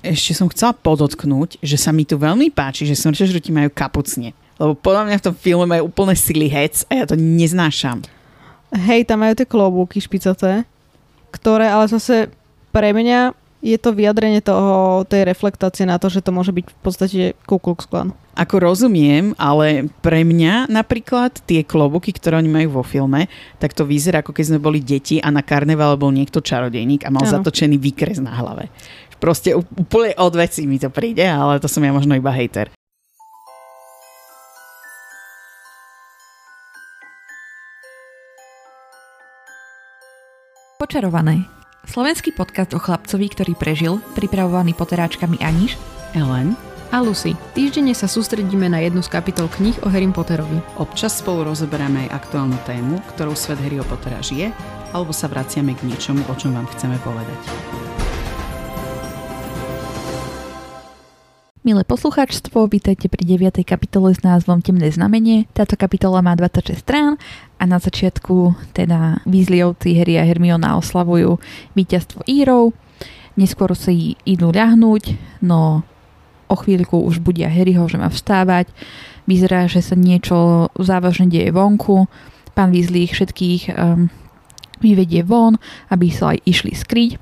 ešte som chcela podotknúť, že sa mi tu veľmi páči, že smrťožruti majú kapucne. Lebo podľa mňa v tom filme majú úplne silly hec a ja to neznášam. Hej, tam majú tie klobúky špicaté, ktoré ale zase pre mňa je to vyjadrenie toho, tej reflektácie na to, že to môže byť v podstate Ku Klux Klan. Ako rozumiem, ale pre mňa napríklad tie klobuky, ktoré oni majú vo filme, tak to vyzerá ako keď sme boli deti a na karneval bol niekto čarodejník a mal ano. zatočený výkres na hlave. Proste úplne od veci mi to príde, ale to som ja možno iba hejter. Počarované. Slovenský podcast o chlapcovi, ktorý prežil, pripravovaný poteráčkami Aniš, Ellen a Lucy. Týždenne sa sústredíme na jednu z kapitol kníh o Harry Potterovi. Občas spolu rozoberáme aj aktuálnu tému, ktorou svet Harryho Pottera žije, alebo sa vraciame k niečomu, o čom vám chceme povedať. Milé poslucháčstvo, vítajte pri 9. kapitole s názvom Temné znamenie. Táto kapitola má 26 strán a na začiatku teda Weasleyovci Harry a Hermiona oslavujú víťazstvo Írov. Neskôr si idú ľahnúť, no o chvíľku už budia Harryho, že má vstávať. Vyzerá, že sa niečo závažne deje vonku. Pán Weasley ich všetkých um, vyvedie von, aby sa aj išli skryť.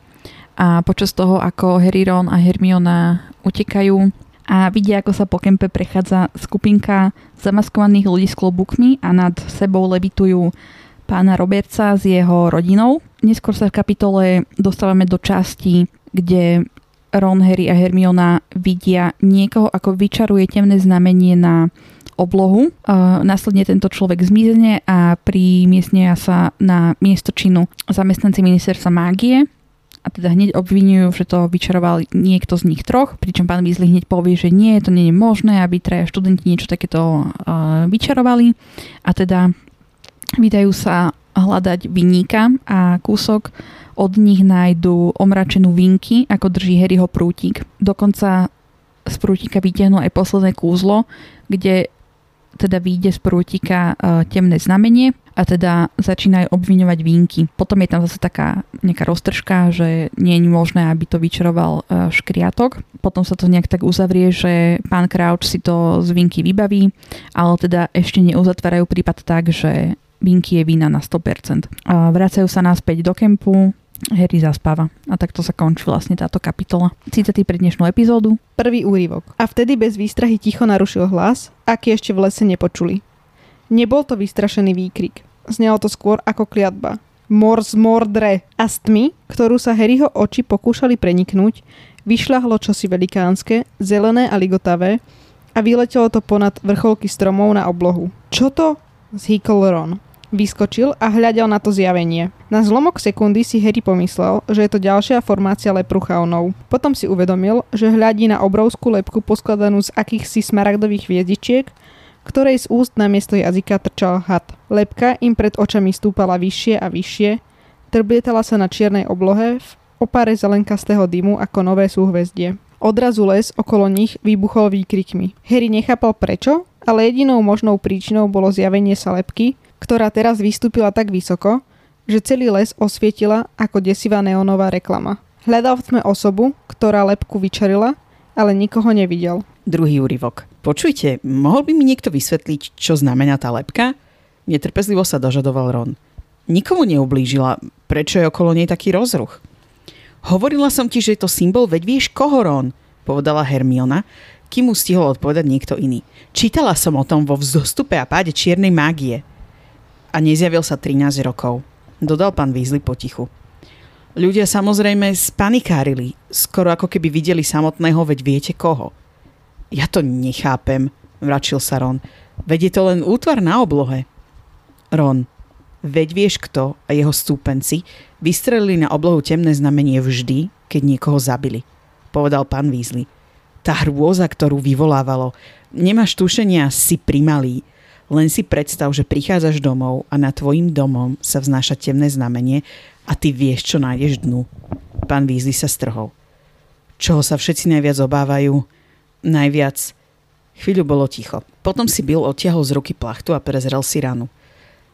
A počas toho, ako Harry, Ron a Hermiona utekajú, a vidia, ako sa po kempe prechádza skupinka zamaskovaných ľudí s klobúkmi a nad sebou levitujú pána Roberta s jeho rodinou. Neskôr sa v kapitole dostávame do časti, kde Ron, Harry a Hermiona vidia niekoho, ako vyčaruje temné znamenie na oblohu. Uh, následne tento človek zmizne a primiestnia sa na miesto činu zamestnanci ministerstva mágie a teda hneď obvinujú, že to vyčaroval niekto z nich troch, pričom pán Weasley hneď povie, že nie, to nie je možné, aby traja študenti niečo takéto uh, vyčarovali a teda vydajú sa hľadať vinníka a kúsok od nich nájdú omračenú vinky, ako drží Harryho prútik. Dokonca z prútika vytiahnu aj posledné kúzlo, kde teda vyjde z prútika uh, temné znamenie a teda začínajú obviňovať výnky. Potom je tam zase taká nejaká roztržka, že nie je možné, aby to vyčaroval uh, škriatok. Potom sa to nejak tak uzavrie, že pán Crouch si to z výnky vybaví, ale teda ešte neuzatvárajú prípad tak, že výnky je vína na 100%. Uh, vracajú sa naspäť do kempu, Harry zaspáva. A takto sa končí vlastne táto kapitola. Cítate pre dnešnú epizódu? Prvý úryvok. A vtedy bez výstrahy ticho narušil hlas, aký ešte v lese nepočuli. Nebol to vystrašený výkrik. Znelo to skôr ako kliatba. Mors mordre. A z tmy, ktorú sa Harryho oči pokúšali preniknúť, vyšľahlo čosi velikánske, zelené a ligotavé a vyletelo to ponad vrcholky stromov na oblohu. Čo to? Zhýkol Ron. Vyskočil a hľadel na to zjavenie. Na zlomok sekundy si Harry pomyslel, že je to ďalšia formácia lepruchaunov. Potom si uvedomil, že hľadí na obrovskú lepku poskladanú z akýchsi smaragdových hviezdičiek, ktorej z úst na miesto jazyka trčal had. Lepka im pred očami stúpala vyššie a vyššie, trblietala sa na čiernej oblohe v opare zelenkastého dymu ako nové súhvezdie. Odrazu les okolo nich vybuchol výkrikmi. Harry nechápal prečo, ale jedinou možnou príčinou bolo zjavenie sa lepky, ktorá teraz vystúpila tak vysoko, že celý les osvietila ako desivá neonová reklama. Hľadal v tme osobu, ktorá lepku vyčarila, ale nikoho nevidel. Druhý úryvok. Počujte, mohol by mi niekto vysvetliť, čo znamená tá lepka? Netrpezlivo sa dožadoval Ron. Nikomu neublížila, prečo je okolo nej taký rozruch? Hovorila som ti, že je to symbol, veď vieš koho, Ron, povedala Hermiona, kým mu stihol odpovedať niekto iný. Čítala som o tom vo vzostupe a páde čiernej mágie a nezjavil sa 13 rokov. Dodal pán Weasley potichu. Ľudia samozrejme spanikárili, skoro ako keby videli samotného, veď viete koho. Ja to nechápem, vračil sa Ron. Veď je to len útvar na oblohe. Ron, veď vieš kto a jeho stúpenci vystrelili na oblohu temné znamenie vždy, keď niekoho zabili, povedal pán Weasley. Tá hrôza, ktorú vyvolávalo, nemáš tušenia, si primalý, len si predstav, že prichádzaš domov a nad tvojim domom sa vznáša temné znamenie a ty vieš, čo nájdeš dnu. Pán Weasley sa strhol. Čoho sa všetci najviac obávajú? Najviac. Chvíľu bolo ticho. Potom si Bill odtiahol z ruky plachtu a prezrel si ranu.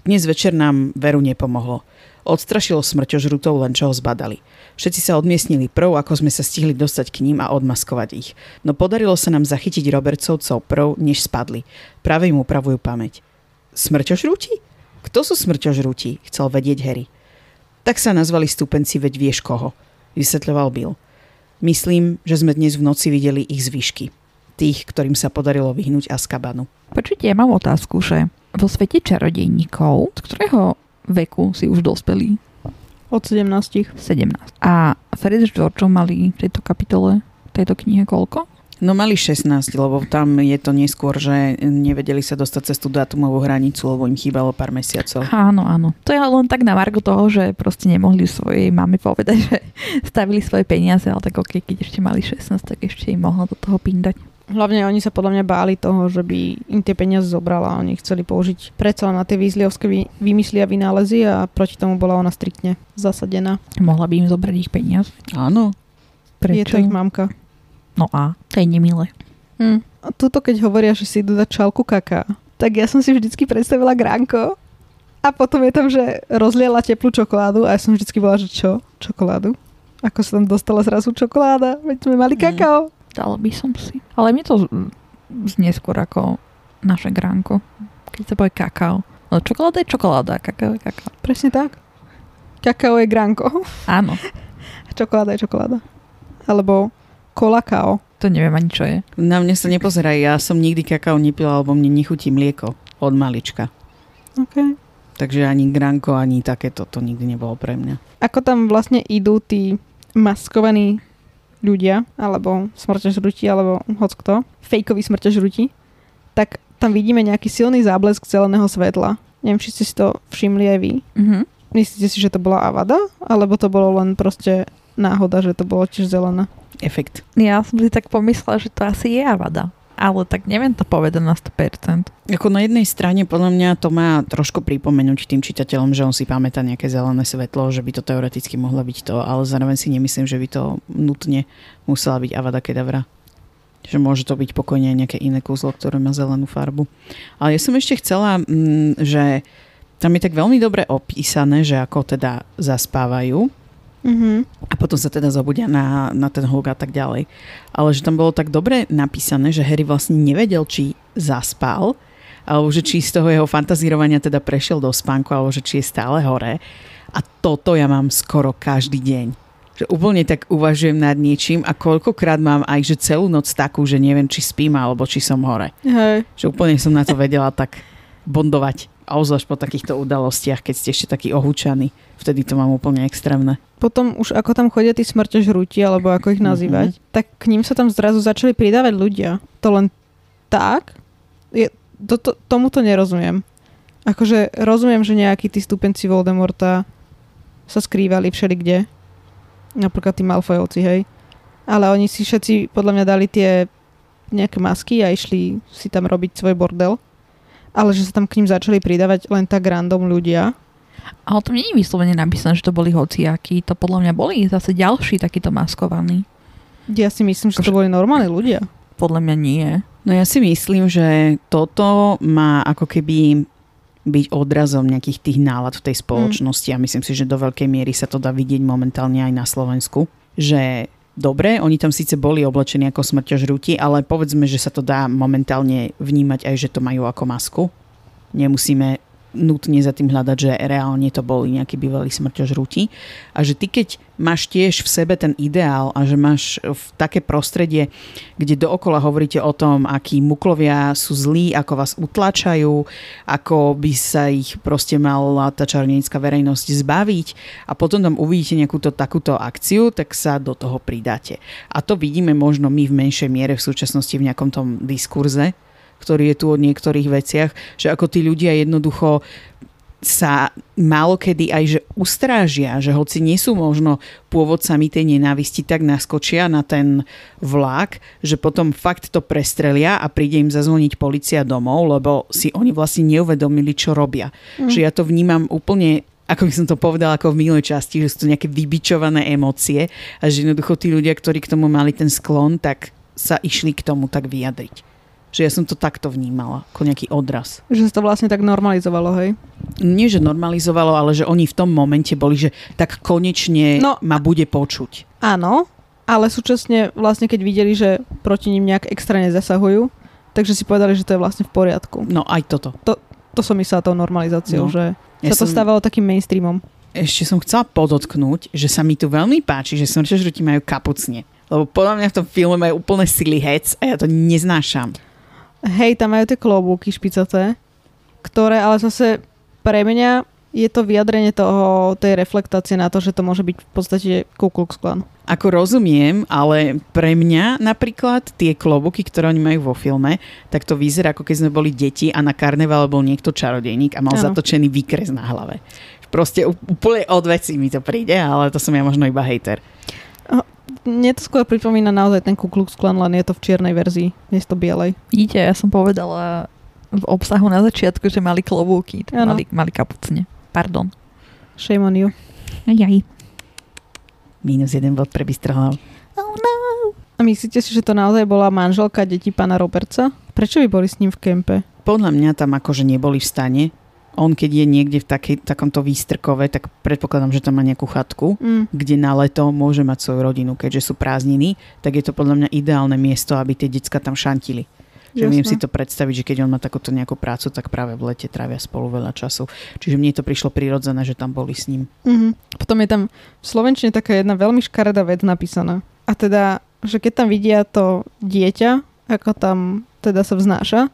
Dnes večer nám veru nepomohlo. Odstrašilo smrťožrutov len čo ho zbadali. Všetci sa odmiestnili prv, ako sme sa stihli dostať k ním a odmaskovať ich. No podarilo sa nám zachytiť Robertsovcov prv, než spadli. Práve im upravujú pamäť. Smrťožrúti? Kto sú smrťožrúti? Chcel vedieť Harry. Tak sa nazvali stúpenci, veď vieš koho. Vysvetľoval Bill. Myslím, že sme dnes v noci videli ich zvyšky. Tých, ktorým sa podarilo vyhnúť Askabanu. Počujte, ja mám otázku, že vo svete čarodejníkov, z ktorého veku si už dospelí? Od 17. 17. A Fred s Georgeom mali v tejto kapitole, v tejto knihe koľko? No mali 16, lebo tam je to neskôr, že nevedeli sa dostať cez tú datumovú hranicu, lebo im chýbalo pár mesiacov. Áno, áno. To je len tak na margo toho, že proste nemohli svojej mame povedať, že stavili svoje peniaze, ale tak ok, keď ešte mali 16, tak ešte im mohla do toho pindať. Hlavne oni sa podľa mňa báli toho, že by im tie peniaze zobrala a oni chceli použiť predsa na tie výzliovské vy- vymysly a vynálezy a proti tomu bola ona striktne zasadená. Mohla by im zobrať ich peniaze. Áno. Prečo? Je to ich mamka. No a, to je nemilé. Hm. A tuto keď hovoria, že si idú dať čalku kaká, tak ja som si vždycky predstavila gránko a potom je tam, že rozliela teplú čokoládu a ja som vždycky bola, že čo? Čokoládu? Ako sa tam dostala zrazu čokoláda? Veď sme mali Mm. Dala by som si. Ale mne to znie skôr ako naše gránko. Keď sa povie kakao. No čokoláda je čokoláda, kakao je kakao. Presne tak. Kakao je gránko Áno, a čokoláda je čokoláda. Alebo kolakao. to neviem ani čo je. Na mňa sa nepozeraj, ja som nikdy kakao nepila, lebo mne nechutí mlieko od malička. Okay. Takže ani granko, ani takéto to nikdy nebolo pre mňa. Ako tam vlastne idú tí maskovaní ľudia, alebo smrťažrúti, alebo hoc kto, fejkoví smrťažrúti, tak tam vidíme nejaký silný záblesk zeleného svetla. Neviem, či ste si to všimli aj vy. Mhm. Myslíte si, že to bola avada? Alebo to bolo len proste náhoda, že to bolo tiež zelené? Efekt. Ja som si tak pomyslela, že to asi je avada. Ale tak neviem to povedať na 100%. Ako na jednej strane podľa mňa to má trošku pripomenúť tým čitateľom, že on si pamätá nejaké zelené svetlo, že by to teoreticky mohlo byť to, ale zároveň si nemyslím, že by to nutne musela byť Avada Kedavra. Že môže to byť pokojne nejaké iné kúzlo, ktoré má zelenú farbu. Ale ja som ešte chcela, mm, že tam je tak veľmi dobre opísané, že ako teda zaspávajú Mhm. a potom sa teda zobudia na, na ten hluk a tak ďalej. Ale že tam bolo tak dobre napísané, že Harry vlastne nevedel, či zaspal, alebo že či z toho jeho fantazírovania teda prešiel do spánku, alebo že či je stále hore. A toto ja mám skoro každý deň. Že úplne tak uvažujem nad niečím a koľkokrát mám aj že celú noc takú, že neviem, či spím alebo či som hore. Hej. Že úplne som na to vedela tak bondovať. A ozvlášť po takýchto udalostiach, keď ste ešte takí ohúčaní. Vtedy to mám úplne extrémne. Potom už ako tam chodia tí smrťažrúti, alebo ako ich nazývať, tak k ním sa tam zrazu začali pridávať ľudia. To len tak? Je, to, to, tomu to nerozumiem. Akože rozumiem, že nejakí tí stupenci Voldemorta sa skrývali všelikde. Napríklad tí Malfoyovci, hej. Ale oni si všetci podľa mňa dali tie nejaké masky a išli si tam robiť svoj bordel. Ale že sa tam k ním začali pridávať len tak random ľudia. Ale to nie je vyslovene napísané, že to boli hociakí. To podľa mňa boli zase ďalší takíto maskovaní. Ja si myslím, že to boli normálni ľudia. Podľa mňa nie. No ja si myslím, že toto má ako keby byť odrazom nejakých tých nálad v tej spoločnosti a myslím si, že do veľkej miery sa to dá vidieť momentálne aj na Slovensku, že dobre, oni tam síce boli oblečení ako smrťožrúti, ale povedzme, že sa to dá momentálne vnímať aj, že to majú ako masku. Nemusíme nutne za tým hľadať, že reálne to boli nejakí bývalí smrťožrúti. A že ty keď máš tiež v sebe ten ideál a že máš v také prostredie, kde dookola hovoríte o tom, akí muklovia sú zlí, ako vás utlačajú, ako by sa ich proste mala tá čarodenická verejnosť zbaviť a potom tam uvidíte nejakúto takúto akciu, tak sa do toho pridáte. A to vidíme možno my v menšej miere v súčasnosti v nejakom tom diskurze, ktorý je tu o niektorých veciach, že ako tí ľudia jednoducho sa málo kedy aj že ustrážia, že hoci nie sú možno pôvodcami tej nenávisti, tak naskočia na ten vlak, že potom fakt to prestrelia a príde im zazvoniť policia domov, lebo si oni vlastne neuvedomili, čo robia. Mm. Že ja to vnímam úplne ako by som to povedala ako v minulej časti, že sú to nejaké vybičované emócie a že jednoducho tí ľudia, ktorí k tomu mali ten sklon, tak sa išli k tomu tak vyjadriť. Že ja som to takto vnímala, ako nejaký odraz. Že sa to vlastne tak normalizovalo, hej? Nie, že normalizovalo, ale že oni v tom momente boli, že tak konečne No, ma bude počuť. Áno, ale súčasne vlastne keď videli, že proti ním nejak extra nezasahujú, takže si povedali, že to je vlastne v poriadku. No aj toto. To som myslela tou normalizáciou, No. že Ja sa to som- stávalo takým mainstreamom. ešte som chcela podotknúť, že sa mi tu veľmi páči, že smrťažrúti majú kapucne. Lebo podľa mňa v tom filme majú úplne silly heads a ja to neznášam. Hej, tam majú tie klobúky špicaté, ktoré ale zase pre mňa je to vyjadrenie toho, tej reflektácie na to, že to môže byť v podstate Ku Klux Klan. Ako rozumiem, ale pre mňa napríklad tie klobuky, ktoré oni majú vo filme, tak to vyzerá ako keď sme boli deti a na karneval bol niekto čarodejník a mal Áno. zatočený výkres na hlave. Proste úplne od veci mi to príde, ale to som ja možno iba hejter. Mne to skôr pripomína naozaj ten Ku Klux Klan, len je to v čiernej verzii, miesto bielej. Vidíte, ja som povedala v obsahu na začiatku, že mali klobúky, mali, mali kapucne. Pardon. Shame on you. Jaj. Minus jeden bod pre Bystrohlav. Oh no. A myslíte si, že to naozaj bola manželka detí pána Robertsa? Prečo by boli s ním v kempe? Podľa mňa tam akože neboli v stane. On keď je niekde v takej, takomto výstrkove, tak predpokladám, že tam má nejakú chatku, Mm. kde na leto môže mať svoju rodinu, keďže sú prázdniny, tak je to podľa mňa ideálne miesto, aby tie decka tam šantili. Že viem si to predstaviť, že keď on má takúto nejakú prácu, tak práve v lete trávia spolu veľa času. Čiže mne to prišlo prirodzené, že tam boli s ním. Mhm. Potom je tam v Slovenčine taká jedna veľmi škaredá vec napísaná. A teda, že keď tam vidia to dieťa, ako tam teda sa vznáša,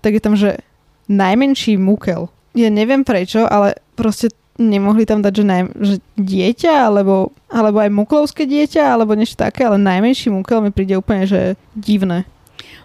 tak je tam, že najmenší mukel. Ja neviem prečo, ale proste nemohli tam dať, že, naj, že dieťa, alebo, alebo aj muklovské dieťa, alebo niečo také, ale najmenší mukel mi príde úplne, že divné.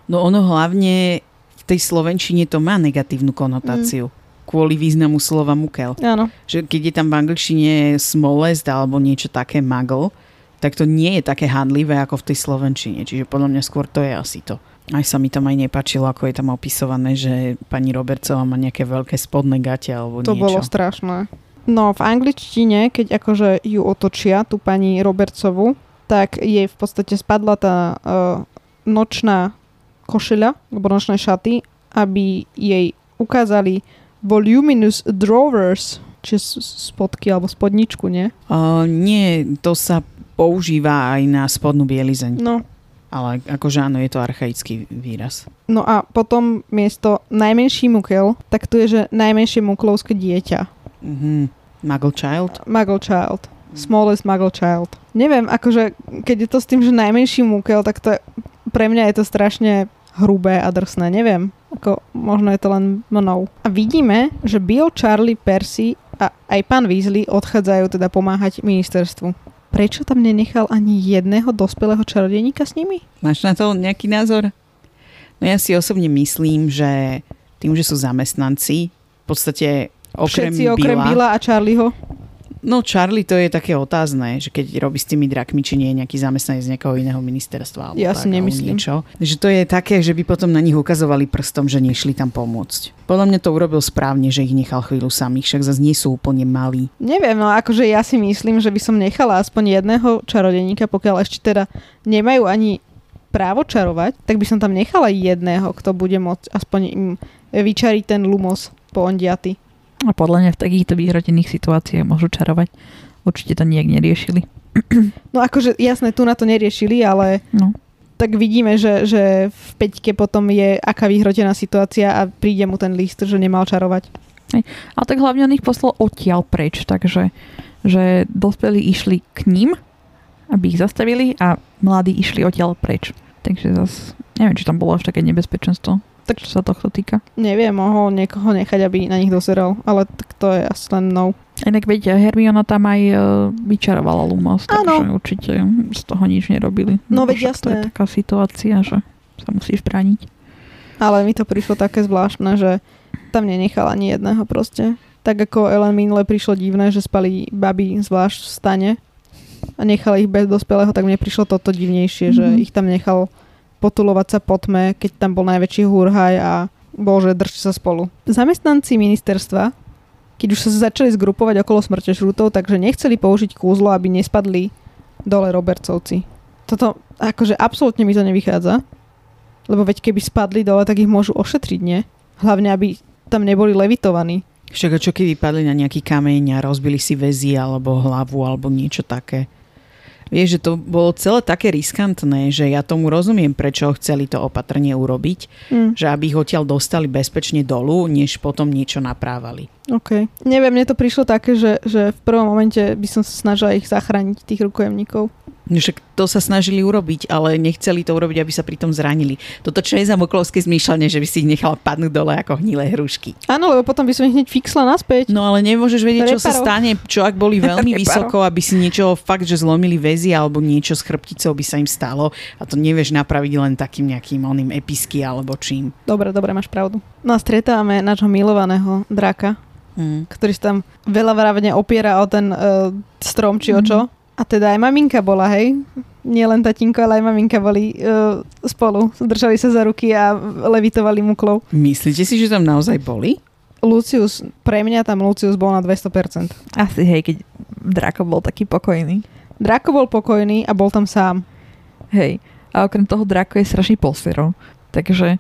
No ono hlavne v tej slovenčine to má negatívnu konotáciu. Kvôli významu slova mukel. Áno. Že keď je tam v angličtine smolest alebo niečo také muggle, tak to nie je také handlivé ako v tej slovenčine. Čiže podľa mňa skôr to je asi to. Aj sa mi tam aj nepačilo, ako je tam opisované, že pani Robertsová má nejaké veľké spodné gate alebo To niečo. bolo strašné. No, v angličtine, keď akože ju otočia, tú pani Robertsovu, tak jej v podstate spadla tá uh, nočná košeľa, alebo nočné šaty, aby jej ukázali voluminous drawers, čiže spodky alebo spodničku, nie? Uh, nie, to sa používa aj na spodnú bielizeň. No, Ale akože áno, je to archaický výraz. no a potom miesto najmenší mukel, tak tu je, že najmenšie muklovské dieťa. Mhm. Muggle Child? Muggle Child. Smallest Muggle Child. Neviem, akože keď je to s tým, že najmenší múkel, tak to je, pre mňa je to strašne hrubé a drsné. Neviem. Ako, možno je to len mnou. A vidíme, že Bill, Charlie, Percy a aj pán Weasley odchádzajú teda pomáhať ministerstvu. Prečo tam nenechal ani jedného dospelého čarodejníka s nimi? Máš na to nejaký názor? No ja si osobne myslím, že tým, že sú zamestnanci, v podstate okrem Všetci okrem Billa a Charlieho. No Charlie to je také otázne, že keď robí s tými drakmi, či nie je nejaký zamestnanec z nejakého iného ministerstva. Alebo Ja tak, si nemyslím. Niečo. Že to je také, že by potom na nich ukazovali prstom, že nešli tam pomôcť. Podľa mňa to urobil správne, že ich nechal chvíľu samých, však zase nie sú úplne malí. Neviem, no akože ja si myslím, že by som nechala aspoň jedného čarodejníka, pokiaľ ešte teda nemajú ani právo čarovať, tak by som tam nechala jedného, kto bude môcť aspoň im vyčariť ten lumos po ondiaty. A podľa mňa v takýchto vyhrotených situáciách môžu čarovať. Určite to nejak neriešili. No akože jasné, tu na to neriešili, ale No. tak vidíme, že, že v peťke potom je aká vyhrotená situácia a príde mu ten list, že nemal čarovať. Ale tak hlavne on ich poslal odtiaľ preč, takže že dospelí išli k ním, aby ich zastavili a mladí išli odtiaľ preč. Takže zase neviem, či tam bolo až také nebezpečenstvo, tak čo sa tohto týka. Neviem, mohol niekoho nechať, aby na nich dozeral, ale tak to je asi len mnou. Inak veď Hermiona tam aj e, vyčarovala Lumos, takže určite z toho nič nerobili. No Lebo veď však To je jasné. taká situácia, že sa musíš brániť. Ale mi to prišlo také zvláštne, že tam nenechal ani jedného proste. Tak ako Ellen minule prišlo divné, že spali baby zvlášť v stane a nechali ich bez dospelého, tak mne prišlo toto divnejšie, že Mhm. ich tam nechal potulovať sa po tme, keď tam bol najväčší húrhaj a bože, držte sa spolu. Zamestnanci ministerstva, keď už sa začali zgrupovať okolo smrte šrútov, takže nechceli použiť kúzlo, aby nespadli dole Robertsovci. Toto, akože absolútne mi to nevychádza. Lebo veď keby spadli dole, tak ich môžu ošetriť, nie? Hlavne, aby tam neboli levitovaní. Však čo keby padli na nejaký kameň a rozbili si väzy alebo hlavu alebo niečo také. Vieš, že to bolo celé také riskantné, že ja tomu rozumiem, prečo chceli to opatrne urobiť, Mm. že aby ich odtiaľ dostali bezpečne dolu, než potom niečo naprávali. OK. Neviem, mne to prišlo také, že, že v prvom momente by som sa snažila ich zachrániť, tých rukojemníkov. No Však to sa snažili urobiť, ale nechceli to urobiť, aby sa pritom zranili. Toto čo je za moklovské zmýšľanie, že by si ich nechala padnúť dole ako hnilé hrušky. Áno, lebo potom by som ich hneď fixla naspäť. No ale nemôžeš vedieť, čo sa stane, čo ak boli veľmi Reparo. vysoko, aby si niečo fakt, že zlomili väzy alebo niečo s chrbticou by sa im stalo a to nevieš napraviť len takým nejakým oným episky alebo čím. Dobre, dobre, máš pravdu. No a stretávame nášho milovaného draka, Hm. ktorý sa tam veľa vravne opiera o ten uh, strom či o čo. A teda aj maminka bola, hej? Nie len tatínko, ale aj maminka boli uh, spolu. Držali sa za ruky a levitovali muklou. Myslíte si, že tam naozaj boli? Lucius, pre mňa tam Lucius bol na 200%. Asi hej, keď Draco bol taký pokojný. Draco bol pokojný a bol tam sám. Hej. A okrem toho Draco je strašný posierov. Takže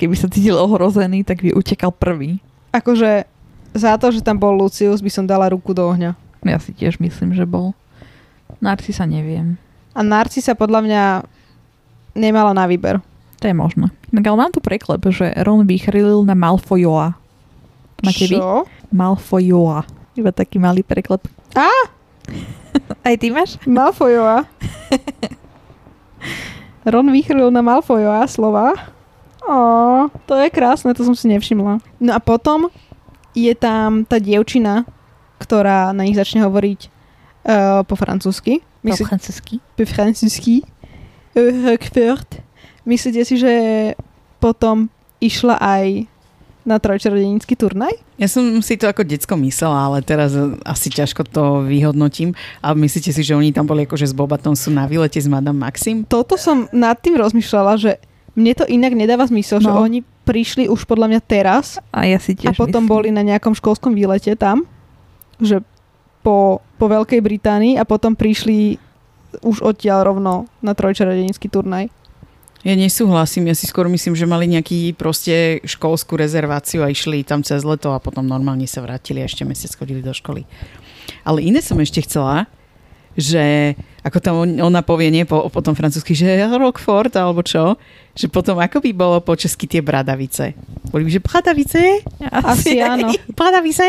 keby sa cítil ohrozený, tak by utekal prvý. Akože za to, že tam bol Lucius, by som dala ruku do ohňa. Ja si tiež myslím, že bol. Narcisa neviem. A Narcisa podľa mňa nemala na výber. To je možné. Tak ale mám tu preklep, že Ron vychrlil na Malfojoa. Máte vy? Čo? Malfojoa. Iba taký malý preklep. Á! Aj ty máš? Malfoyova. Ron vychrlil na Malfoyova slova. Ó, to je krásne, to som si nevšimla. No a potom je tam tá dievčina, ktorá na nich začne hovoriť uh, po francúzsky. Po Myslí, francúzsky. po francúzsky. Uh, Roquefort. Myslíte si, že potom išla aj na trojčarodenický turnaj? Ja som si to ako decko myslela, ale teraz e, asi ťažko to vyhodnotím. A myslíte si, že oni tam boli akože s Bobatom sú na výlete s Madame Maxim? Toto som nad tým rozmýšľala, že mne to inak nedáva zmysel, že No. oni prišli už podľa mňa teraz A ja si a tiež potom myslím. boli na nejakom školskom výlete tam, že po, po Veľkej Británii a potom prišli už odtiaľ rovno na trojčarodenický turnaj. Ja nesúhlasím, ja si skôr myslím, že mali nejaký proste školskú rezerváciu a išli tam cez leto a potom normálne sa vrátili a ešte mesiac chodili do školy. Ale iné som ešte chcela, že ako tam on- ona povie, nie po, po tom francúzsky, že Rockford alebo čo, že potom ako by bolo po česky tie bradavice. Boli by, že bradavice? Asi áno. Bradavice?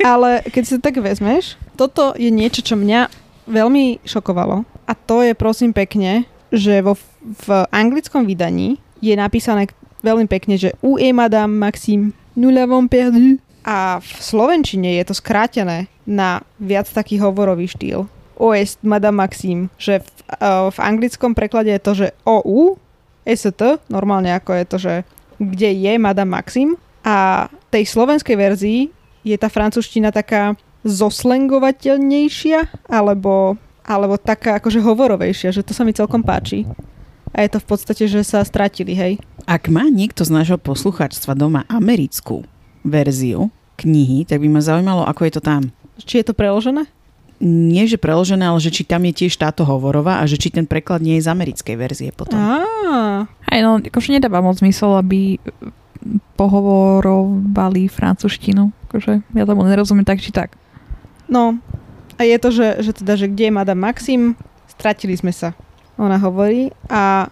Ale keď si to tak vezmeš, toto je niečo, čo mňa veľmi šokovalo. A to je prosím pekne, že vo, v anglickom vydaní je napísané veľmi pekne, že U est Madame Maxime, nous l'avons perdu. A v slovenčine je to skrátené na viac taký hovorový štýl. O est Madame Maxime. Že v, uh, v anglickom preklade je to, že OU, ST, normálne ako je to, že kde je Madame Maxim. A tej slovenskej verzii je tá francúzština taká zoslengovateľnejšia, alebo, alebo taká akože hovorovejšia, že to sa mi celkom páči. A je to v podstate, že sa stratili, hej. Ak má niekto z nášho poslucháčstva doma americkú verziu knihy, tak by ma zaujímalo, ako je to tam. Či je to preložené? Nie, že preložené, ale že či tam je tiež táto hovorová a že či ten preklad nie je z americkej verzie potom. Aj no, akože nedáva moc zmysel, aby pohovorovali francúzštinu. Akože ja tomu nerozumiem tak či tak. no. A je to, že, že teda, že kde je Madame Maxim, stratili sme sa. Ona hovorí. A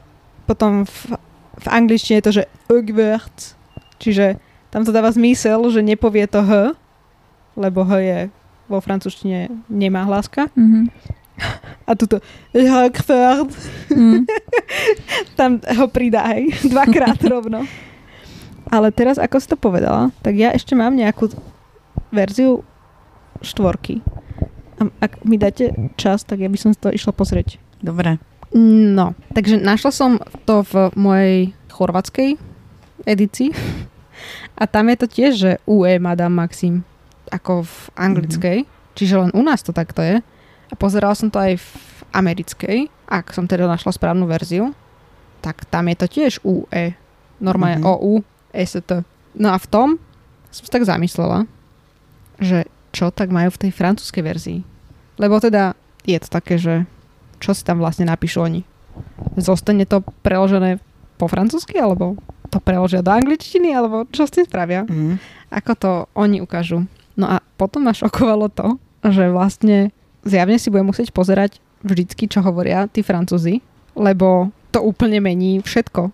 potom v, v angličtine je to, že Ugwert. Čiže tam to dáva zmysel, že nepovie to H, lebo H je vo francúzštine nemá hláska. Mhm. A tuto Rockford, Mm. tam ho pridá, hej, dvakrát rovno. Ale teraz, ako si to povedala, tak ja ešte mám nejakú verziu štvorky. A ak mi dáte čas, tak ja by som to išla pozrieť. Dobre. No, takže našla som to v mojej chorvatskej edícii. A tam je to tiež, že UE Madame Maxim, ako v anglickej. Čiže len u nás to takto je. A pozerala som to aj v americkej, ak som teda našla správnu verziu. Tak tam je to tiež UE. Normálne Mhm. OU, ST. No a v tom som sa tak zamyslela, že čo tak majú v tej francúzskej verzii. Lebo teda je to také, že čo si tam vlastne napíšu oni. Zostane to preložené po francúzsky, alebo to preložia do angličtiny, alebo čo s tým spravia? Mm. Ako to oni ukážu. No a potom ma šokovalo to, že vlastne zjavne si bude musieť pozerať vždycky, čo hovoria tí francúzi, lebo to úplne mení všetko.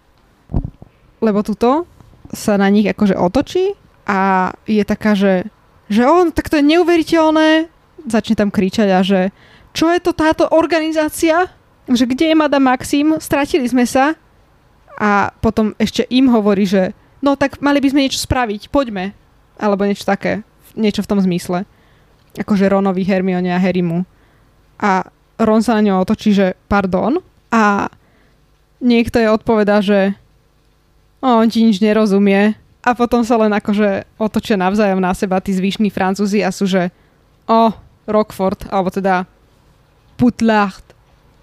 Lebo tuto sa na nich akože otočí a je taká, že, že on, tak to je neuveriteľné, začne tam kričať a že čo je to táto organizácia? Že kde je Madame Maxim? Stratili sme sa. A potom ešte im hovorí, že no tak mali by sme niečo spraviť, poďme. Alebo niečo také. Niečo v tom zmysle. Akože Ronovi, Hermione a Harrymu. A Ron sa na ňo otočí, že pardon. A niekto je odpovedá, že o, on ti nič nerozumie. A potom sa len akože otočia navzájom na seba tí zvyšní francúzi a sú, že o, Rockford, alebo teda Putlard,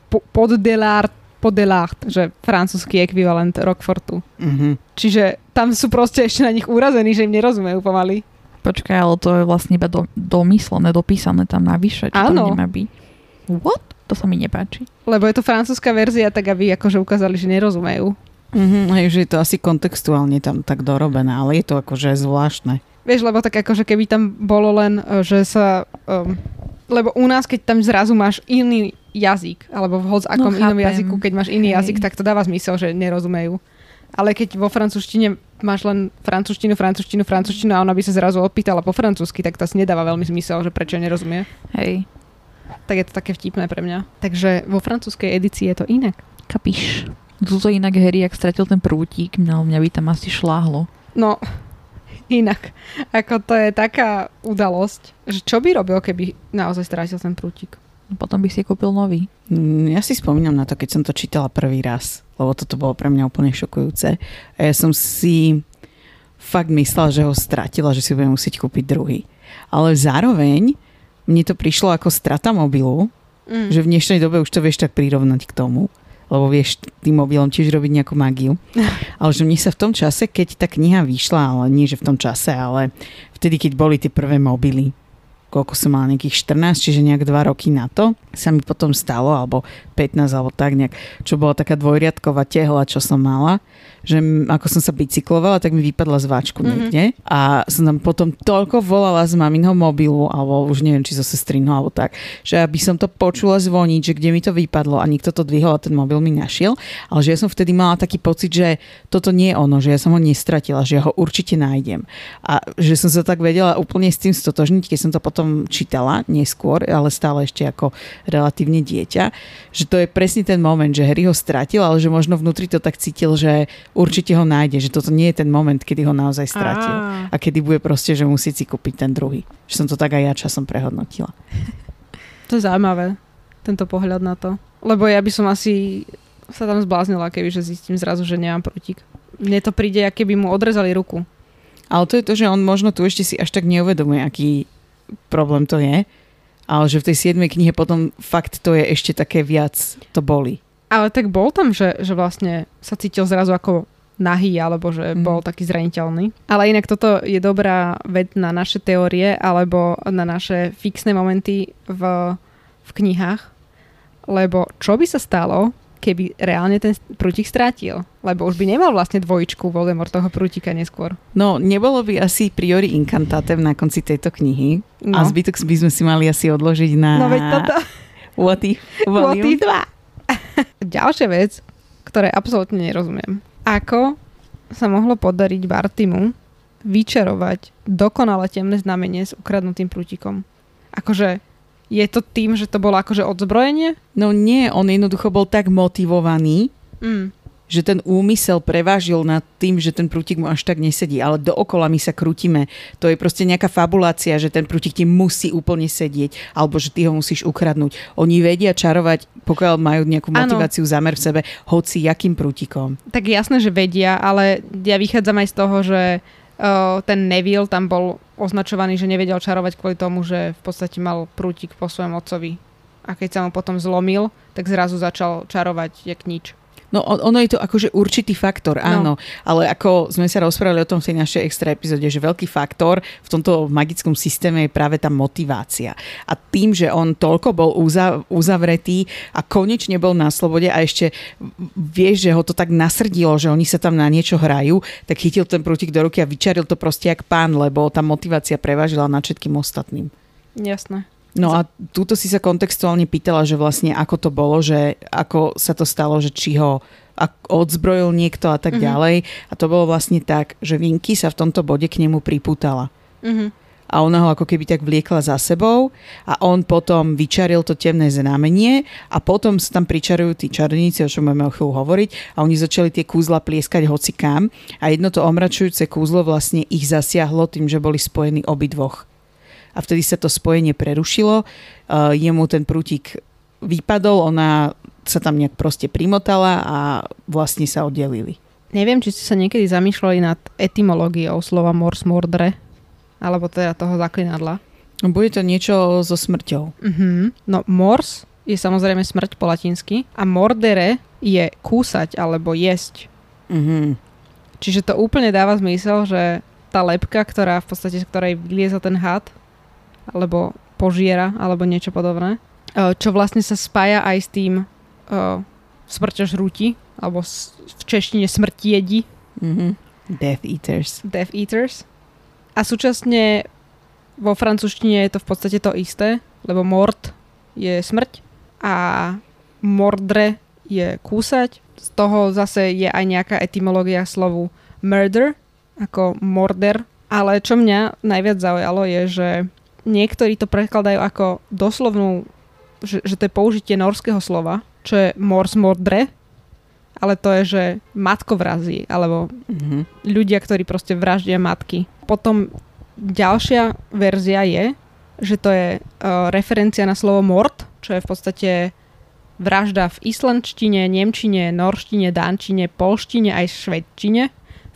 po, Poddelard, Poddelard, že francúzsky ekvivalent Rockfortu. Mm-hmm. Čiže tam sú proste ešte na nich urazení, že im nerozumejú pomaly. Počkaj, ale to je vlastne iba do, domyslené, dopísané tam navyše, čo Áno. tam nemá byť. What? To sa mi nepáči. Lebo je to francúzska verzia, tak aby akože ukázali, že nerozumejú. Mm-hmm. Hej, že je to asi kontextuálne tam tak dorobené, ale je to akože zvláštne. Vieš, lebo tak akože keby tam bolo len, e, že sa... Um, lebo u nás, keď tam zrazu máš iný jazyk, alebo v hoc akom No, inom jazyku, keď máš iný Hej. jazyk, tak to dáva zmysel, že nerozumejú. Ale keď vo francúzštine máš len francúzštinu, francúzštinu, francúzštinu a ona by sa zrazu opýtala po francúzsky, tak to asi nedáva veľmi zmysel, že prečo nerozumie. Hej, Tak je to také vtipné pre mňa. Takže vo francúzskej edícii je to inak. kapíš. Tuto inak Harry, ak stratil ten prútik, no mňa by tam asi šláhlo. No, inak. Ako to je taká udalosť, že čo by robil, keby naozaj strátil ten prútik? Potom by si kúpil nový. Mm, Ja si spomínam na to, keď som to čítala prvý raz, lebo toto bolo pre mňa úplne šokujúce. A ja som si fakt myslela, že ho stratila, že si budem musieť kúpiť druhý. Ale zároveň mne to prišlo ako strata mobilu, Mm. že v dnešnej dobe už to vieš tak prirovnať k tomu, lebo vieš tým mobilom tiež robiť nejakú magiu. Ale že mne sa v tom čase, keď tá kniha vyšla, ale nie že v tom čase, ale vtedy, keď boli tie prvé mobily, koľko som mala, nejakých 14, čiže nejak 2 roky na to, sa mi potom stalo, alebo 15, alebo tak nejak, čo bola taká dvojriadková tehla, čo som mala, že ako som sa bicyklovala, tak mi vypadla z váčku Mhm. niekde a som tam potom toľko volala z maminho mobilu, alebo už neviem, či zo sestrinho, alebo tak, že aby som to počula zvoniť, že kde mi to vypadlo a nikto to dvihol a ten mobil mi našiel, ale že ja som vtedy mala taký pocit, že toto nie je ono, že ja som ho nestratila, že ja ho určite nájdem. A že som sa tak vedela úplne s tým stotožniť, keď som to potom čítala neskôr, ale stále ešte ako relatívne dieťa, že to je presne ten moment, že Harry ho stratil, ale že možno vnútri to tak cítil, že určite ho nájde, že toto nie je ten moment, kedy ho naozaj stratil. A kedy bude proste, že musí si kúpiť ten druhý. Že som to tak aj ja časom prehodnotila. To je zaujímavé, tento pohľad na to. Lebo ja by som asi sa tam zbláznila, keby že zistím zrazu, že nemám prútik. Mne to príde, ako keby mu odrezali ruku. Ale to je to, že on možno tu ešte si až tak neuvedomuje, aký problém to je. Ale že v tej 7. knihe potom fakt to je ešte také viac, to boli. Ale tak bol tam, že, že vlastne sa cítil zrazu ako nahý, alebo že Mhm. bol taký zraniteľný. Ale inak toto je dobrá vec na naše teórie, alebo na naše fixné momenty v, v knihách. Lebo čo by sa stalo, keby reálne ten prútik strátil? Lebo už by nemal vlastne dvojičku Voldemort toho prútika neskôr. No, nebolo by asi priori inkantátem na konci tejto knihy. No, A zbytok by sme si mali asi odložiť na no veď toto. What if, What if? Ďalšia vec, ktorej absolútne nerozumiem. Ako sa mohlo podariť Bartimu vyčarovať dokonale temné znamenie s ukradnutým prútikom? Akože je to tým, že to bolo akože odzbrojenie? No nie, on jednoducho bol tak motivovaný, Mm. Že ten úmysel prevážil nad tým, že ten prútik mu až tak nesedí, ale dookola my sa krútime. To je proste nejaká fabulácia, že ten prútik ti musí úplne sedieť, alebo že ty ho musíš ukradnúť. Oni vedia čarovať, pokiaľ majú nejakú motiváciu, zámer v sebe, hoci jakým prútikom. Tak jasné, že vedia, ale ja vychádzam aj z toho, že ten Neville tam bol označovaný, že nevedel čarovať kvôli tomu, že v podstate mal prútik po svojom otcovi. A keď sa mu potom zlomil, tak zrazu začal čarovať jak nič. No on- ono je to akože určitý faktor, áno. Ale ako sme sa rozprávali o tom v tej našej extra epizóde, že veľký faktor v tomto magickom systéme je práve tá motivácia. A tým, že on toľko bol uza- uzavretý a konečne bol na slobode a ešte vieš, že ho to tak nasrdilo, že oni sa tam na niečo hrajú, tak chytil ten prútik do ruky a vyčaril to proste jak pán, lebo tá motivácia prevážila nad všetkým ostatným. Jasné. No a túto si sa kontextuálne pýtala, že vlastne ako to bolo, že ako sa to stalo, že či ho odzbrojil niekto a tak Mhm. ďalej. A to bolo vlastne tak, že Vinky sa v tomto bode k nemu pripútala. Mhm. A ona ho ako keby tak vliekla za sebou a on potom vyčaril to temné znamenie a potom sa tam pričarujú tí čarodejníci, o čom budeme o chvíľu hovoriť a oni začali tie kúzla plieskať hoci kam a jedno to omračujúce kúzlo vlastne ich zasiahlo tým, že boli spojení obidvoch. A vtedy sa to spojenie prerušilo, uh, jemu ten prútik vypadol, ona sa tam nejak proste primotala a vlastne sa oddelili. Neviem, či ste sa niekedy zamýšľali nad etymológiou slova mors mordre, alebo teda toho zaklinadla. No, Bude to niečo so smrťou. Mhm. No mors je samozrejme smrť po latinsky a mordere je kúsať alebo jesť. Mhm. Čiže to úplne dáva zmysel, že tá lepka, ktorá v podstate z ktorej vylieza ten had, alebo požiera, alebo niečo podobné, eh, čo vlastne sa spája aj s tým uh, smrťožrúti, alebo s, v češtine smrtiedi, Mhm. Death Eaters. Death Eaters. A súčasne vo francúzštine je to v podstate to isté, lebo mort je smrť a mordre je kúsať. Z toho zase je aj nejaká etymológia slovu murder, ako morder. Ale čo mňa najviac zaujalo je, že niektorí to prekladajú ako doslovnú, že, že to je použitie norského slova, čo je mors mordre, ale to je, že matko vrazí, alebo Mhm. ľudia, ktorí proste vraždia matky. Potom ďalšia verzia je, že to je uh, referencia na slovo mord, čo je v podstate vražda v islandčine, nemčine, norštine, dánčine, polštine aj švedčine.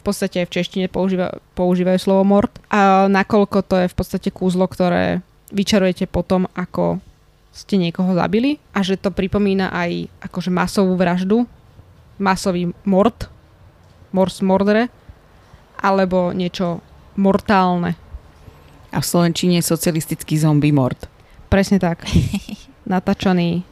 V podstate aj v češtine používa, používajú slovo mord. A nakoľko to je v podstate kúzlo, ktoré vyčarujete potom, ako ste niekoho zabili a že to pripomína aj akože masovú vraždu, masový mord, mors mordere, alebo niečo mortálne. A v Slovenčine je socialistický zombie mord. Presne tak. Natáčaný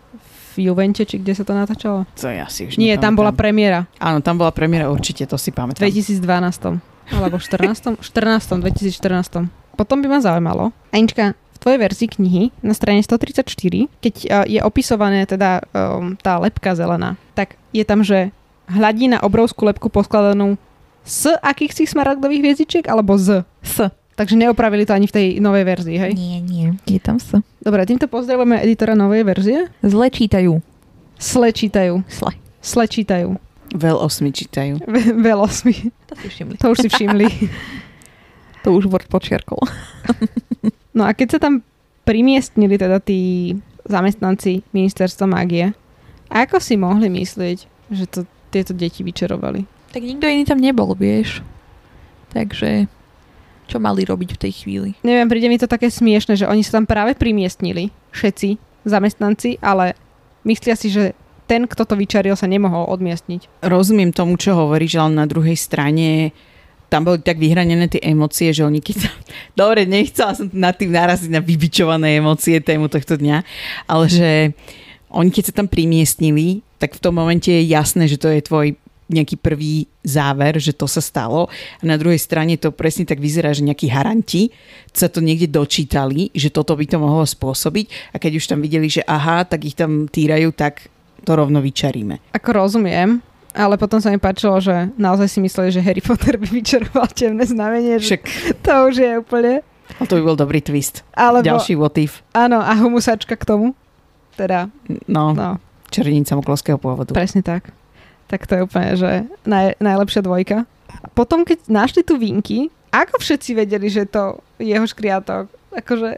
v Juvente, či kde sa to natáčalo? To ja si už Nie, tam bola nepamätám. premiéra Áno, tam bola premiéra určite, to si v pamätám. 2012. Alebo 14. 14. 2014. Potom by ma zaujímalo, Anička, v tvojej verzii knihy na strane 134, keď uh, je opisované teda um, tá lepka zelená, tak je tam, že hľadí na obrovskú lepku poskladanú z akých si smaragdových hviezdičiek alebo z? S. Takže neopravili to ani v tej novej verzii, hej? Nie, nie. Je tam S. Dobre, týmto pozdravujeme editora novej verzie. Zle čítajú. Sle čítajú. Sle. Sle čítajú. Veľ osmi čítajú. Ve- Veľosmi. To si všimli. To už si všimli. To už Word počiarkol. No a keď sa tam primiestnili teda tí zamestnanci ministerstva mágie, ako si mohli myslieť, že to tieto deti vyčarovali? Tak nikto iný tam nebol, vieš. Takže čo mali robiť v tej chvíli? Neviem, príde mi to také smiešne, že oni sa tam práve primiestnili, všetci zamestnanci, ale myslia si, že ten, kto to vyčaril, sa nemohol odmiestniť. Rozumiem tomu, čo hovoríš, ale na druhej strane tam boli tak vyhranené tie emócie, že oni keď sa... Dobre, nechcela som nad tým naraziť na vybičované emócie tému tohto dňa, ale že oni keď sa tam primiestnili, tak v tom momente je jasné, že to je tvoj nejaký prvý záver, že to sa stalo. A na druhej strane to presne tak vyzerá, že nejakí haranti sa to niekde dočítali, že toto by to mohlo spôsobiť a keď už tam videli, že aha, tak ich tam týrajú, tak to rovno vyčaríme. Ako rozumiem, ale potom sa mi páčilo, že naozaj si mysleli, že Harry Potter by vyčaroval temné znamenie, Však to už je úplne... ale to by bol dobrý twist. Alebo, Ďalší what if. áno, a humusačka k tomu. Teda, No, no. no, černica moklovského pôvodu. presne tak. Tak to je úplne, že naj, najlepšia dvojka. A potom, keď našli tu vinky, ako všetci vedeli, že to jeho škriatok? Akože,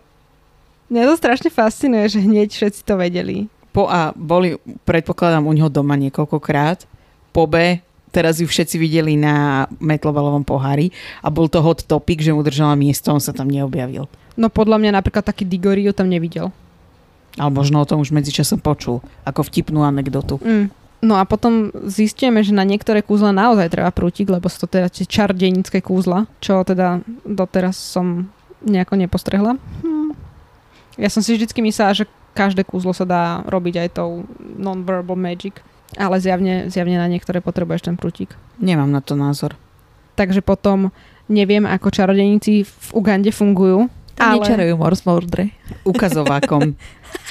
mňa to strašne fascinuje, že hneď všetci to vedeli. Po A boli, predpokladám, u neho doma niekoľkokrát. Po B, teraz ju všetci videli na metlobalovom pohári a bol to hot topic, že mu držala miesto, on sa tam neobjavil. No podľa mňa napríklad taký Digoriu tam nevidel. Ale možno o tom už medzičasom počul, ako vtipnú anekdotu. Mm. No a potom zistíme, že na niektoré kúzla naozaj treba prútik, lebo sú to teda tie čardenické kúzla, čo teda doteraz som nejako nepostrehla. Hm. Ja som si vždycky myslela, že každé kúzlo sa dá robiť aj tou non-verbal magic, ale zjavne, zjavne na niektoré potrebuješ ten prútik. Nemám na to názor. Takže potom neviem, ako čarodejníci v Ugande fungujú. Tam ale, nečarujú Morse Mordre. Ukazovákom.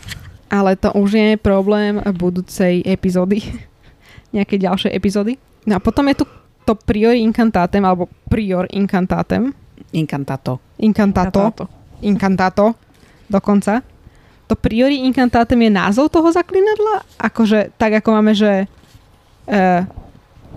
ale to už je problém budúcej epizódy. Nejakej ďalšej epizódy. No a potom je tu to priori incantatem, alebo prior incantatem. Incantato. Incantato. Incantato. Dokonca. To priori incantatem je názov toho zaklinadla? Akože tak, ako máme, že e,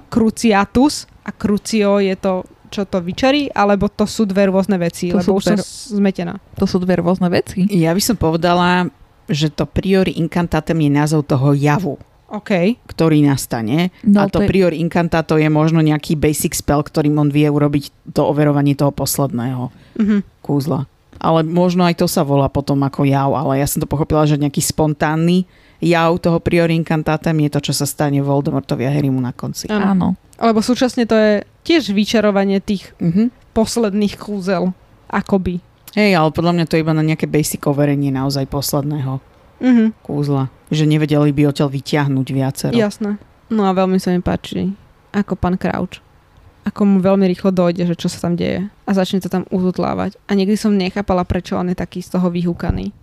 cruciatus a crucio je to, čo to vyčarí, alebo to sú dve rôzne veci, To lebo sú už som dve- zmetená. To sú dve rôzne veci. Ja by som povedala, že to priori incantatem je názov toho javu, OK. ktorý nastane. No, a to je- priori incantato je možno nejaký basic spell, ktorým on vie urobiť to overovanie toho posledného Mhm. kúzla. Ale možno aj to sa volá potom ako jav, ale ja som to pochopila, že nejaký spontánny jav toho priori incantatem je to, čo sa stane Voldemortovi a Harrymu na konci. Áno. Áno. Lebo súčasne to je tiež vyčarovanie tých Mhm. posledných kúzel. Akoby. Hej, ale podľa mňa to je iba na nejaké basic overenie naozaj posledného Mhm. kúzla. Že nevedeli by odtiaľ vyťahnuť viacero. Jasné. No a veľmi sa mi páči, ako pán Crouch. Ako mu veľmi rýchlo dojde, že čo sa tam deje. A začne to tam ututlávať. A niekdy som nechápala, prečo on je taký z toho vyhúkaný.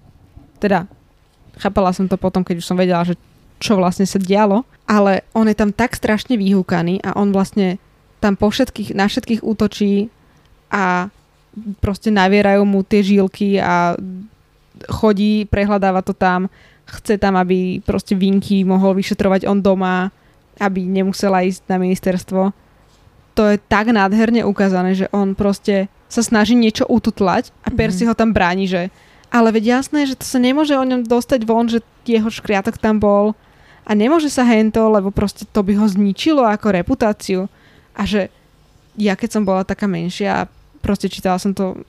Teda, chápala som to potom, keď už som vedela, že čo vlastne sa dialo. Ale on je tam tak strašne vyhúkaný a on vlastne tam po všetkých, na všetkých útočí a proste navierajú mu tie žílky a chodí, prehľadáva to tam, chce tam, aby proste Vinky mohol vyšetrovať on doma, aby nemusela ísť na ministerstvo. To je tak nádherne ukázané, že on proste sa snaží niečo ututlať a Percy ho tam bráni, že ale veď jasné, že to sa nemôže o ňom dostať von, že jeho škriatok tam bol a nemôže sa hento, lebo proste to by ho zničilo ako reputáciu. A že ja keď som bola taká menšia a proste čítala som to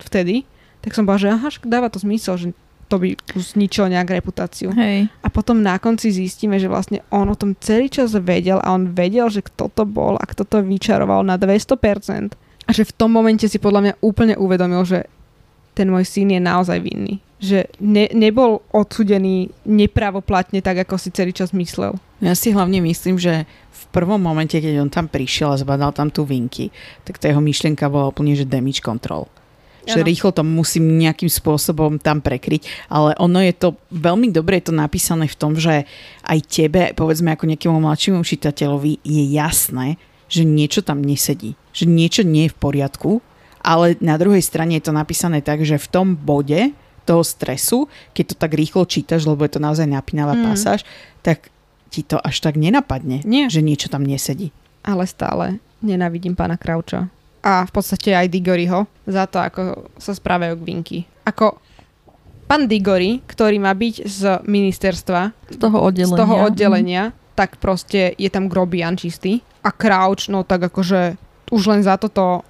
vtedy, tak som bola, že aha, dáva to zmysel, že to by zničilo nejak reputáciu. Hej. A potom na konci zistíme, že vlastne on o tom celý čas vedel a on vedel, že kto to bol a kto to vyčaroval na 200%. A že v tom momente si podľa mňa úplne uvedomil, že ten môj syn je naozaj vinný. Že ne, nebol odsudený nepravoplatne tak, ako si celý čas myslel. Ja si hlavne myslím, že v prvom momente, keď on tam prišiel a zbadal tam tú vinky, tak tá jeho myšlienka bola úplne, že damage control. Že Áno. rýchlo to musím nejakým spôsobom tam prekryť, ale ono je to, veľmi dobre je to napísané v tom, že aj tebe, povedzme ako nejakému mladšiemu čitateľovi, je jasné, že niečo tam nesedí. Že niečo nie je v poriadku, ale na druhej strane je to napísané tak, že v tom bode toho stresu, keď to tak rýchlo čítaš, lebo je to naozaj napínavá Mm. pasáž, tak ti to až tak nenapadne, Nie. že niečo tam nesedí. Ale stále nenávidím pána Krauča. A v podstate aj Digoryho za to, ako sa správajú k Vinky. Ako pán Digory, ktorý má byť z ministerstva, Z toho oddelenia. z toho oddelenia, tak proste je tam grobian čistý. A Crouch, no tak akože už len za toto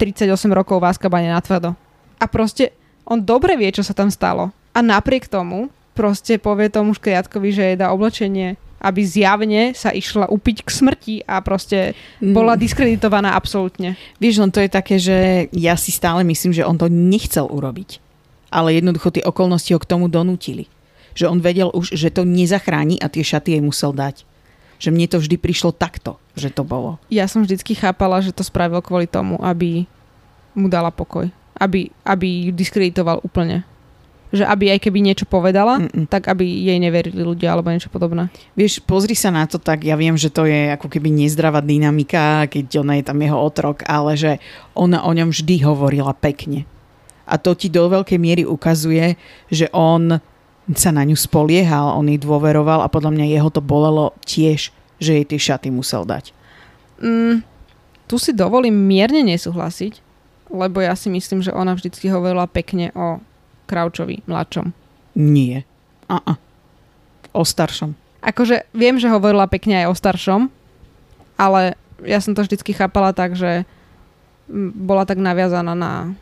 38 rokov v Azkabane natvrdo. A proste on dobre vie, čo sa tam stalo. A napriek tomu proste povie tomu škriatkovi, že jej dá oblečenie, aby zjavne sa išla upiť k smrti a proste bola Mm. diskreditovaná absolútne. Vieš, len to je také, že ja si stále myslím, že on to nechcel urobiť. Ale jednoducho tie okolnosti ho k tomu donútili. Že on vedel už, že to nezachráni a tie šaty jej musel dať. Že mne to vždy prišlo takto, že to bolo. Ja som vždycky chápala, že to spravil kvôli tomu, aby mu dala pokoj. Aby, aby ju diskreditoval úplne. Že aby aj keby niečo povedala, Mm-mm. tak aby jej neverili ľudia alebo niečo podobné. Vieš, pozri sa na to tak, ja viem, že to je ako keby nezdravá dynamika, keď ona je tam jeho otrok, ale že ona o ňom vždy hovorila pekne. A to ti do veľkej miery ukazuje, že on sa na ňu spoliehal, on jej dôveroval a podľa mňa jeho to bolelo tiež, že jej tie šaty musel dať. Mm, tu si dovolím mierne nesúhlasiť, lebo ja si myslím, že ona vždycky hovorila pekne o Kraučovi mladšom. Nie. A-a. O staršom. Akože viem, že hovorila pekne aj o staršom, ale ja som to vždycky chápala tak, že bola tak naviazaná na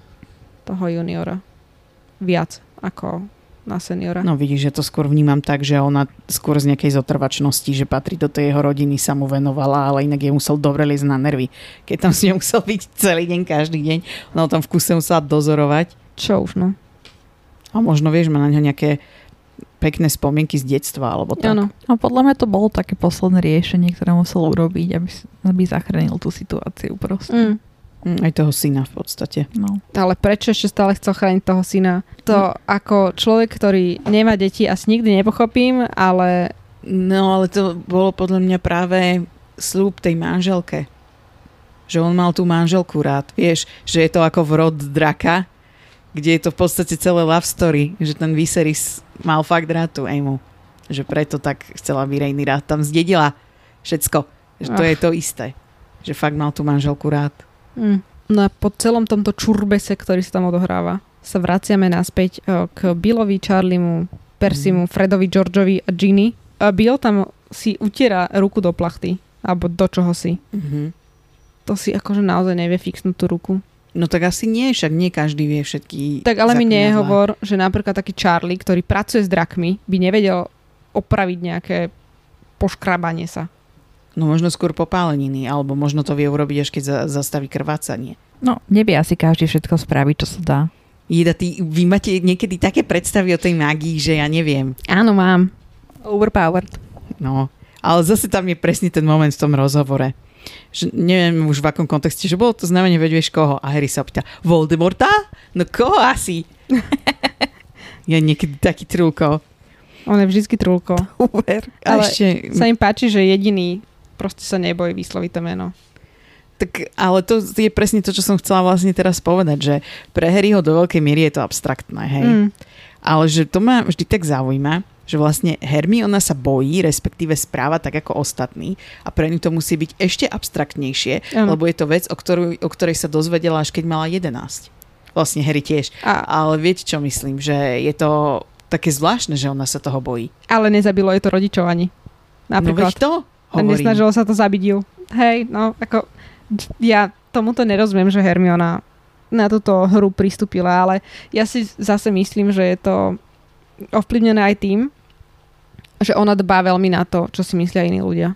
toho juniora. Viac ako na seniora. No vidíš, že to skôr vnímam tak, že ona skôr z nejakej zotrvačnosti, že patrí do tej jeho rodiny, sa mu venovala, ale inak je musel dobre liesť na nervy. Keď tam s ňou musel byť celý deň, každý deň, ona ho tam v kuse musela dozorovať. Čo už, no. A možno, vieš, má na ňo nejaké pekné spomienky z detstva, alebo tak. Áno. A podľa mňa to bolo také posledné riešenie, ktoré musel urobiť, aby, aby zachránil tú situáciu proste. Mm. Mm, aj toho syna v podstate. No. Ale prečo ešte stále chcel chrániť toho syna? To ako človek, ktorý nemá deti, asi nikdy nepochopím, ale No ale to bolo podľa mňa práve slúb tej manželke. Že on mal tú manželku rád. Vieš, že je to ako v rod draka, kde je to v podstate celé love story. Že ten Viserys mal fakt rád tú Emu. Že preto tak chcela Virejny rád. Tam zdedila všetko. Že to Ach. je to isté. Že fakt mal tú manželku rád. Mm. No a po celom tomto čurbese, ktorý sa tam odohráva, sa vraciame naspäť e, k Billovi, Charliemu, Persimu, Fredovi, Georgeovi a Ginny. A Bill tam si utiera ruku do plachty, alebo do čoho si. Mhm. To si akože naozaj nevie fixnúť tú ruku. No tak asi nie, však nie každý vie všetky Tak ale mi nehovor, že napríklad taký Charlie, ktorý pracuje s drakmi, by nevedel opraviť nejaké poškrabanie sa. No možno skôr popáleniny, alebo možno to vie urobiť, až keď za, zastaví krvácanie. no, nevie asi každý všetko spraviť, čo sa dá. Jeda, ty, vy máte niekedy také predstavy o tej mágii, že ja neviem. Áno, mám. Overpowered. No, ale zase tam je presne ten moment v tom rozhovore. Že neviem už v akom kontexte, že bolo to znamenie, veď vieš koho. A Harry sa opýta, Voldemorta? No koho asi? ja niekedy taký trúko. On je vždycky trulko. Uber. A Ale ešte, Sa im páči, že jediný proste sa nebojí vysloviť to meno. tak, ale to je presne to, čo som chcela vlastne teraz povedať, že pre Harryho do veľkej miery je to abstraktné, hej. Mm. Ale že to ma vždy tak zaujíma, že vlastne Hermiona sa bojí, respektíve správa tak ako ostatní a pre ňu to musí byť ešte abstraktnejšie, Áno. lebo je to vec, o, ktorú, o ktorej sa dozvedela až keď mala 11. Vlastne Harry tiež. A, Ale viete, čo myslím? Že je to také zvláštne, že ona sa toho bojí. ale nezabilo je to rodičov ani. No Napríklad. veď to a hovorím. nesnažilo sa to zabiť ju. Hej, no, ako ja tomuto nerozumiem, že Hermiona na túto hru pristúpila, ale ja si zase myslím, že je to ovplyvnené aj tým, že ona dbá veľmi na to, čo si myslia iní ľudia.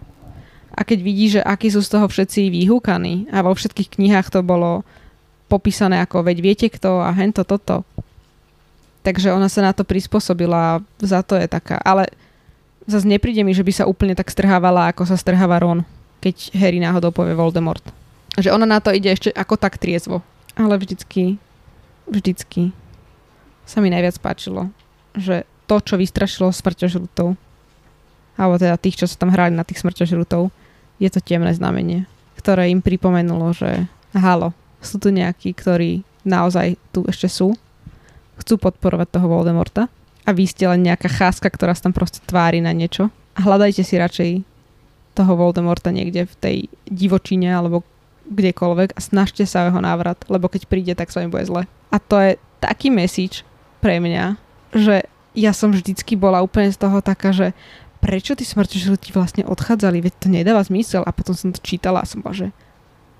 A keď vidí, že akí sú z toho všetci vyhúkaní a vo všetkých knihách to bolo popísané ako veď viete kto a hento toto. Takže ona sa na to prispôsobila a za to je taká. Ale zase nepríde mi, že by sa úplne tak strhávala, ako sa strháva Ron, keď Harry náhodou povie Voldemort. Že ona na to ide ešte ako tak triezvo. Ale vždycky, vždycky sa mi najviac páčilo, že to, čo vystrašilo smrťožrutov, alebo teda tých, čo sa tam hrali na tých smrťožrutov, je to temné znamenie, ktoré im pripomenulo, že halo, sú tu nejakí, ktorí naozaj tu ešte sú, chcú podporovať toho Voldemorta a vy ste len nejaká cháska, ktorá sa tam proste tvári na niečo. A hľadajte si radšej toho Voldemorta niekde v tej divočine alebo kdekoľvek a snažte sa o jeho návrat, lebo keď príde, tak sa mi bude zle. A to je taký message pre mňa, že ja som vždycky bola úplne z toho taká, že prečo tí smrťožrúti vlastne odchádzali, veď to nedáva zmysel. A potom som to čítala a som bola, že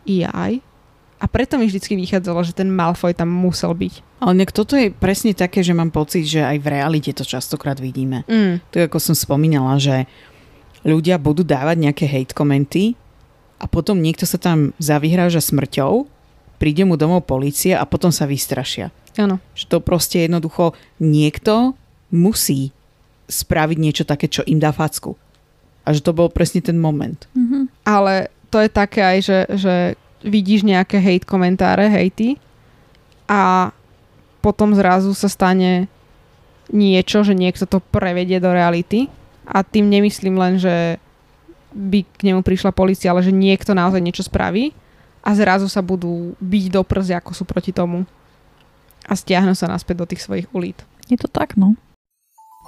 jaj. A preto mi vždycky vychádzalo, že ten Malfoy tam musel byť. Ale nejak toto je presne také, že mám pocit, že aj v realite to častokrát vidíme. Mm. Tak ako som spomínala, že ľudia budú dávať nejaké hate komenty a potom niekto sa tam zavyhráža smrťou, príde mu domov policia a potom sa vystrašia. Áno. Že to proste jednoducho niekto musí spraviť niečo také, čo im dá facku. A že to bol presne ten moment. Mhm. Ale to je také aj, že, že vidíš nejaké hate komentáre, hejty a potom zrazu sa stane niečo, že niekto to prevedie do reality a tým nemyslím len, že by k nemu prišla policia, ale že niekto naozaj niečo spraví a zrazu sa budú byť do prsy, ako sú proti tomu a stiahnu sa naspäť do tých svojich ulít. Je to tak, no.